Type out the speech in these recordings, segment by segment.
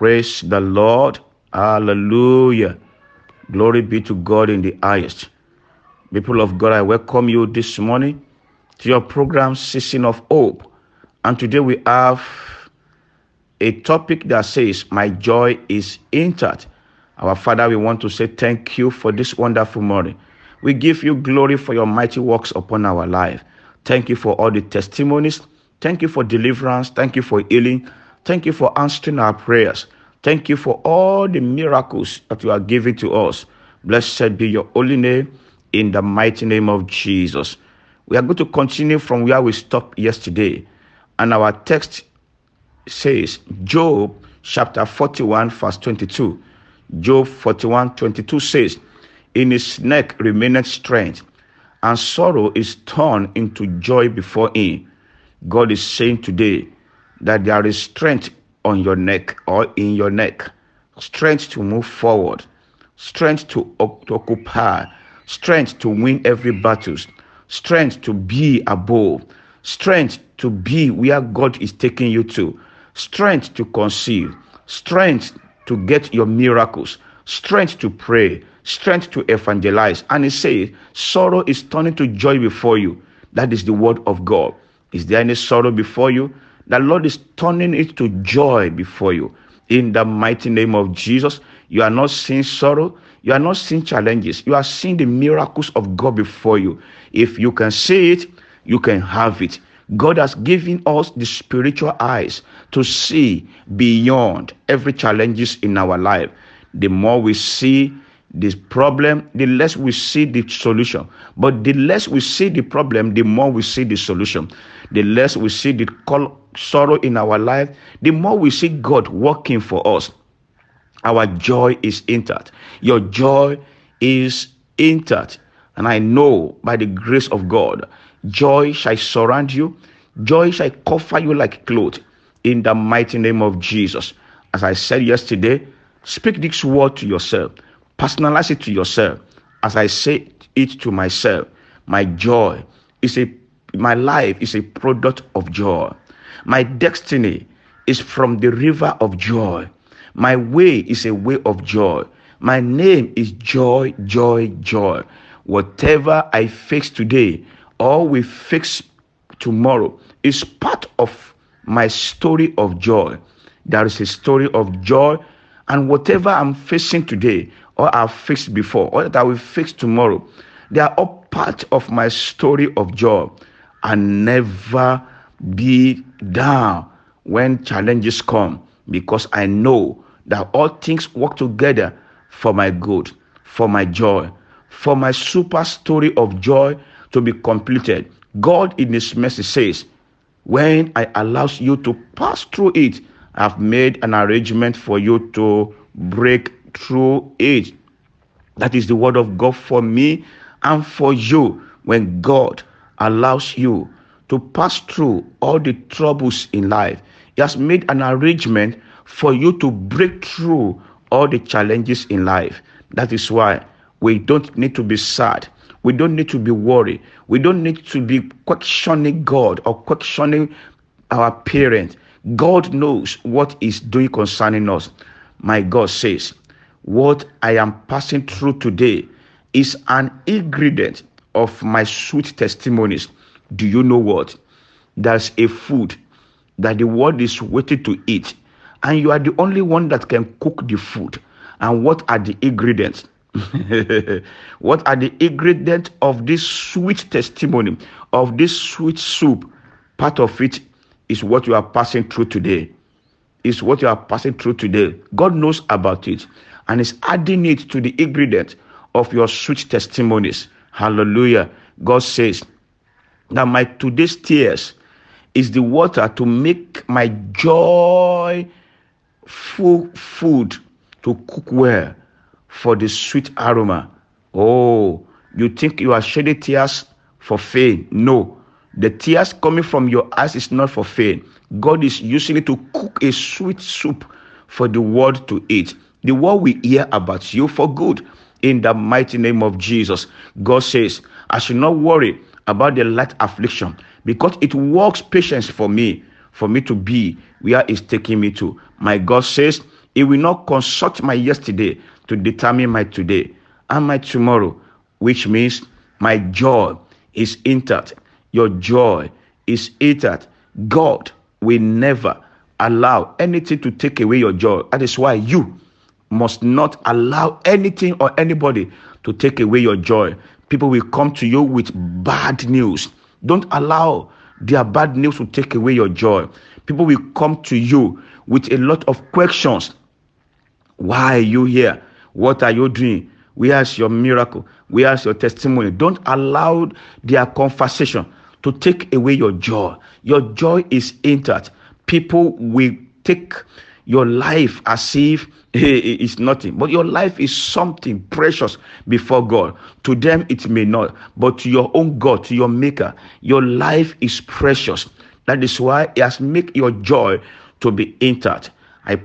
Praise the Lord. Hallelujah. Glory be to God in the highest. People of God, I welcome you this morning to your program, Season of Hope. And today we have a topic that says, My joy is intact. Our Father, we want to say thank you for this wonderful morning. We give you glory for your mighty works upon our life. Thank you for all the testimonies. Thank you for deliverance. Thank you for healing. Thank you for answering our prayers. Thank you for all the miracles that you are giving to us. Blessed be your holy name in the mighty name of Jesus. We are going to continue from where we stopped yesterday. And our text says, Job chapter 41, verse 22. Job 41, 22 says, In his neck remaineth strength, and sorrow is turned into joy before him. God is saying today that there is strength on your neck or in your neck, strength to move forward, strength to, to occupy, strength to win every battle, strength to be above, strength to be where God is taking you to, strength to conceive, strength to get your miracles, strength to pray, strength to evangelize. And he says, sorrow is turning to joy before you. That is the word of God. Is there any sorrow before you? The Lord is turning it to joy before you. In the mighty name of Jesus, you are not seeing sorrow. You are not seeing challenges. You are seeing the miracles of God before you. If you can see it, you can have it. God has given us the spiritual eyes to see beyond every challenges in our life. The more we see this problem, the less we see the solution. But the less we see the problem, the more we see the solution. The less we see the sorrow in our life, the more we see God working for us. Our joy is intact. Your joy is intact. And I know by the grace of God, joy shall surround you, joy shall cover you like cloth in the mighty name of Jesus. As I said yesterday, speak this word to yourself Personalize it to yourself. As I say it to myself, my joy is a my life is a product of joy. My destiny is from the river of joy. My way is a way of joy. My name is joy, joy, joy. Whatever I fix today or we fix tomorrow is part of my story of joy. There is a story of joy, and whatever I'm facing today or I've fixed before or that I will fix tomorrow. They are all part of my story of joy and never be down when challenges come because I know that all things work together for my good, for my joy, for my super story of joy to be completed. God in his mercy says, when I allows you to pass through it, I've made an arrangement for you to break through it. That is the word of God for me and for you when God allows you to pass through all the troubles in life. He has made an arrangement for you to break through all the challenges in life. That is why we don't need to be sad. We don't need to be worried. We don't need to be questioning God or questioning our parents. God knows what is doing concerning us. My God says, what I am passing through today is an ingredient of my sweet testimonies. Do you know what? There's a food that the world is waiting to eat, and you are the only one that can cook the food. And what are the ingredients? what are the ingredients of this sweet testimony, of this sweet soup? Part of it is what you are passing through today. Is what you are passing through today. God knows about it and is adding it to the ingredient of your sweet testimonies. Hallelujah. God says that my today's tears is the water to make my joy full food to cook well for the sweet aroma. Oh, you think you are shedding tears for fame? No. The tears coming from your eyes is not for fame. God is using it to cook a sweet soup for the world to eat. The world will hear about you for good. In the mighty name of Jesus, God says, I should not worry about the light affliction because it works patience for me, for me to be where it's taking me to. My God says, He will not consult my yesterday to determine my today and my tomorrow, which means my joy is intact. Your joy is intact. God will never allow anything to take away your joy. That is why you must not allow anything or anybody to take away your joy. People will come to you with bad news. Don't allow their bad news to take away your joy. People will come to you with a lot of questions. Why are you here? What are you doing? Where's your miracle? Where's your testimony? Don't allow their conversation to take away your joy. Your joy is intact. People will take your life as if it's nothing, but your life is something precious before God. To them, it may not, but to your own God, to your Maker, your life is precious. That is why He has made your joy to be intact. I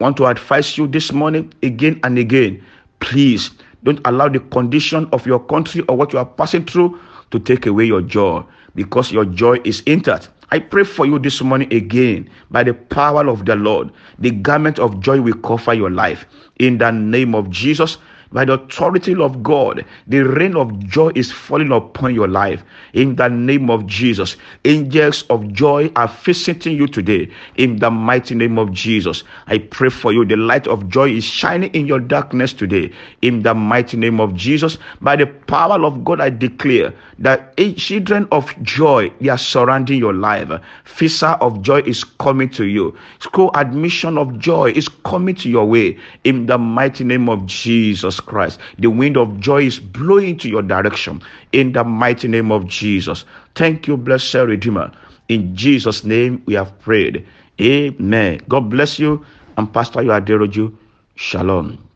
want to advise you this morning again and again. Please don't allow the condition of your country or what you are passing through to take away your joy because your joy is intact. I pray for you this morning again by the power of the Lord. The garment of joy will cover your life in the name of Jesus by the authority of God, the rain of joy is falling upon your life. In the name of Jesus, angels of joy are visiting you today. In the mighty name of Jesus, I pray for you. The light of joy is shining in your darkness today. In the mighty name of Jesus, by the power of God, I declare that children of joy they are surrounding your life. Visa of joy is coming to you. School admission of joy is coming to your way. In the mighty name of Jesus Christ. The wind of joy is blowing to your direction in the mighty name of Jesus. Thank you, blessed Redeemer. In Jesus' name we have prayed. Amen. God bless you. And Pastor Yuaderoju. Shalom.